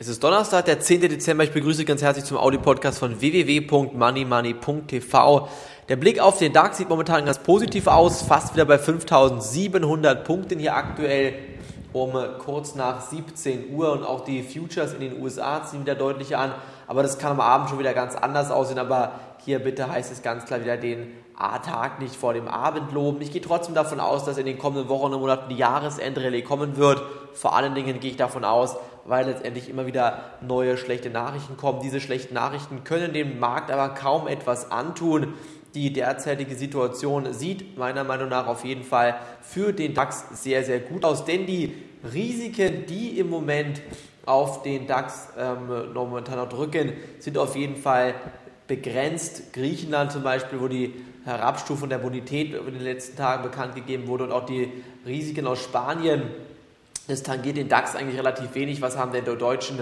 Es ist Donnerstag, der 10. Dezember. Ich begrüße ganz herzlich zum Audio-Podcast von www.moneymoney.tv. Der Blick auf den DAX sieht momentan ganz positiv aus, fast wieder bei 5700 Punkten hier aktuell um kurz nach 17 Uhr und auch die Futures in den USA ziehen wieder deutlich an, aber das kann am Abend schon wieder ganz anders aussehen, aber hier bitte heißt es ganz klar wieder den A-Tag nicht vor dem Abend loben. Ich gehe trotzdem davon aus, dass in den kommenden Wochen und Monaten die Jahresendrallye kommen wird. Vor allen Dingen gehe ich davon aus, weil letztendlich immer wieder neue schlechte Nachrichten kommen. Diese schlechten Nachrichten können dem Markt aber kaum etwas antun. Die derzeitige Situation sieht meiner Meinung nach auf jeden Fall für den DAX sehr, sehr gut aus, denn die Risiken, die im Moment auf den DAX ähm, momentan noch drücken, sind auf jeden Fall begrenzt. Griechenland zum Beispiel, wo die Herabstufung der Bonität in den letzten Tagen bekannt gegeben wurde und auch die Risiken aus Spanien das tangiert den DAX eigentlich relativ wenig. Was haben denn die deutschen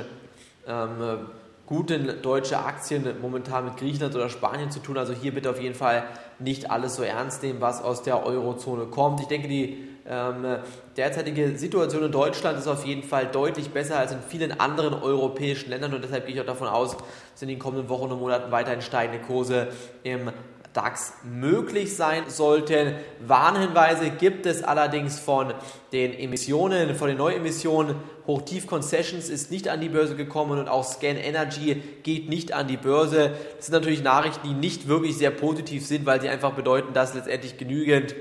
ähm, guten deutsche Aktien momentan mit Griechenland oder Spanien zu tun? Also hier bitte auf jeden Fall nicht alles so ernst nehmen, was aus der Eurozone kommt. Ich denke, die ähm, derzeitige Situation in Deutschland ist auf jeden Fall deutlich besser als in vielen anderen europäischen Ländern und deshalb gehe ich auch davon aus, dass in den kommenden Wochen und Monaten weiterhin steigende Kurse im DAX möglich sein sollten. Warnhinweise gibt es allerdings von den Emissionen, von den Neuemissionen. Hochtief Concessions ist nicht an die Börse gekommen und auch Scan Energy geht nicht an die Börse. Das sind natürlich Nachrichten, die nicht wirklich sehr positiv sind, weil sie einfach bedeuten, dass letztendlich genügend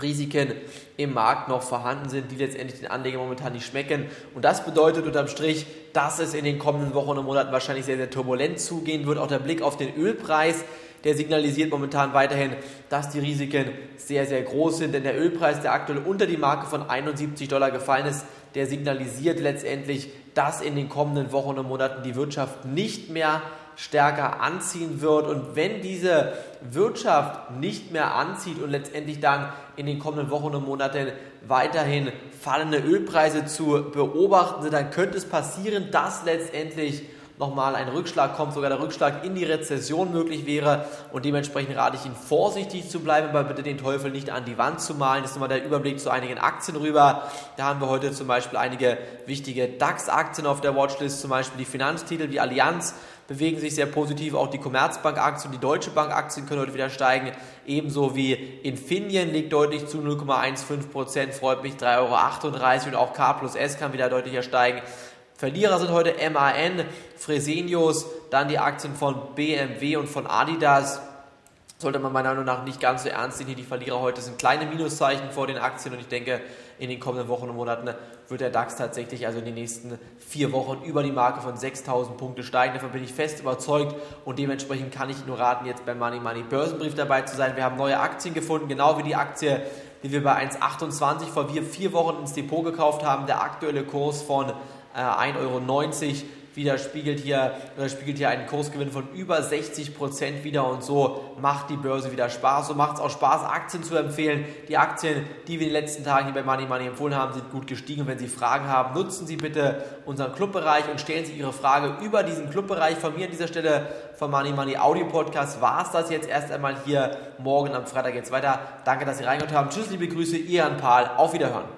Risiken im Markt noch vorhanden sind, die letztendlich den Anlegern momentan nicht schmecken. Und das bedeutet unterm Strich, dass es in den kommenden Wochen und Monaten wahrscheinlich sehr, sehr turbulent zugehen wird. Auch der Blick auf den Ölpreis der signalisiert momentan weiterhin, dass die Risiken sehr, sehr groß sind, denn der Ölpreis, der aktuell unter die Marke von 71 Dollar gefallen ist, der signalisiert letztendlich, dass in den kommenden Wochen und Monaten die Wirtschaft nicht mehr stärker anziehen wird. Und wenn diese Wirtschaft nicht mehr anzieht und letztendlich dann in den kommenden Wochen und Monaten weiterhin fallende Ölpreise zu beobachten sind, dann könnte es passieren, dass letztendlich nochmal ein Rückschlag kommt, sogar der Rückschlag in die Rezession möglich wäre. Und dementsprechend rate ich Ihnen vorsichtig zu bleiben, aber bitte den Teufel nicht an die Wand zu malen. Das ist nochmal der Überblick zu einigen Aktien rüber. Da haben wir heute zum Beispiel einige wichtige DAX-Aktien auf der Watchlist, zum Beispiel die Finanztitel wie Allianz bewegen sich sehr positiv. Auch die Commerzbank-Aktien, die Deutsche Bank-Aktien können heute wieder steigen. Ebenso wie Infineon liegt deutlich zu 0,15 Prozent, freut mich 3,38 Euro. Und auch K plus S kann wieder deutlicher steigen. Verlierer sind heute MAN, Fresenius, dann die Aktien von BMW und von Adidas. Sollte man meiner Meinung nach nicht ganz so ernst sehen. Hier die Verlierer heute sind kleine Minuszeichen vor den Aktien und ich denke, in den kommenden Wochen und Monaten wird der DAX tatsächlich also in den nächsten vier Wochen über die Marke von 6000 Punkte steigen. Davon bin ich fest überzeugt und dementsprechend kann ich nur raten, jetzt beim Money Money Börsenbrief dabei zu sein. Wir haben neue Aktien gefunden, genau wie die Aktie, die wir bei 1,28 vor vier Wochen ins Depot gekauft haben. Der aktuelle Kurs von 1,90 äh, Euro widerspiegelt hier, oder spiegelt hier einen Kursgewinn von über 60 Prozent wieder und so macht die Börse wieder Spaß. So macht es auch Spaß, Aktien zu empfehlen. Die Aktien, die wir in den letzten Tagen hier bei Money Money empfohlen haben, sind gut gestiegen. Und wenn Sie Fragen haben, nutzen Sie bitte unseren Clubbereich und stellen Sie Ihre Frage über diesen Clubbereich. Von mir an dieser Stelle vom Money Money Audio Podcast war es das jetzt erst einmal hier. Morgen am Freitag geht's weiter. Danke, dass Sie reingehört haben. Tschüss, liebe Grüße, Ihr Jan Pahl. Auf Wiederhören.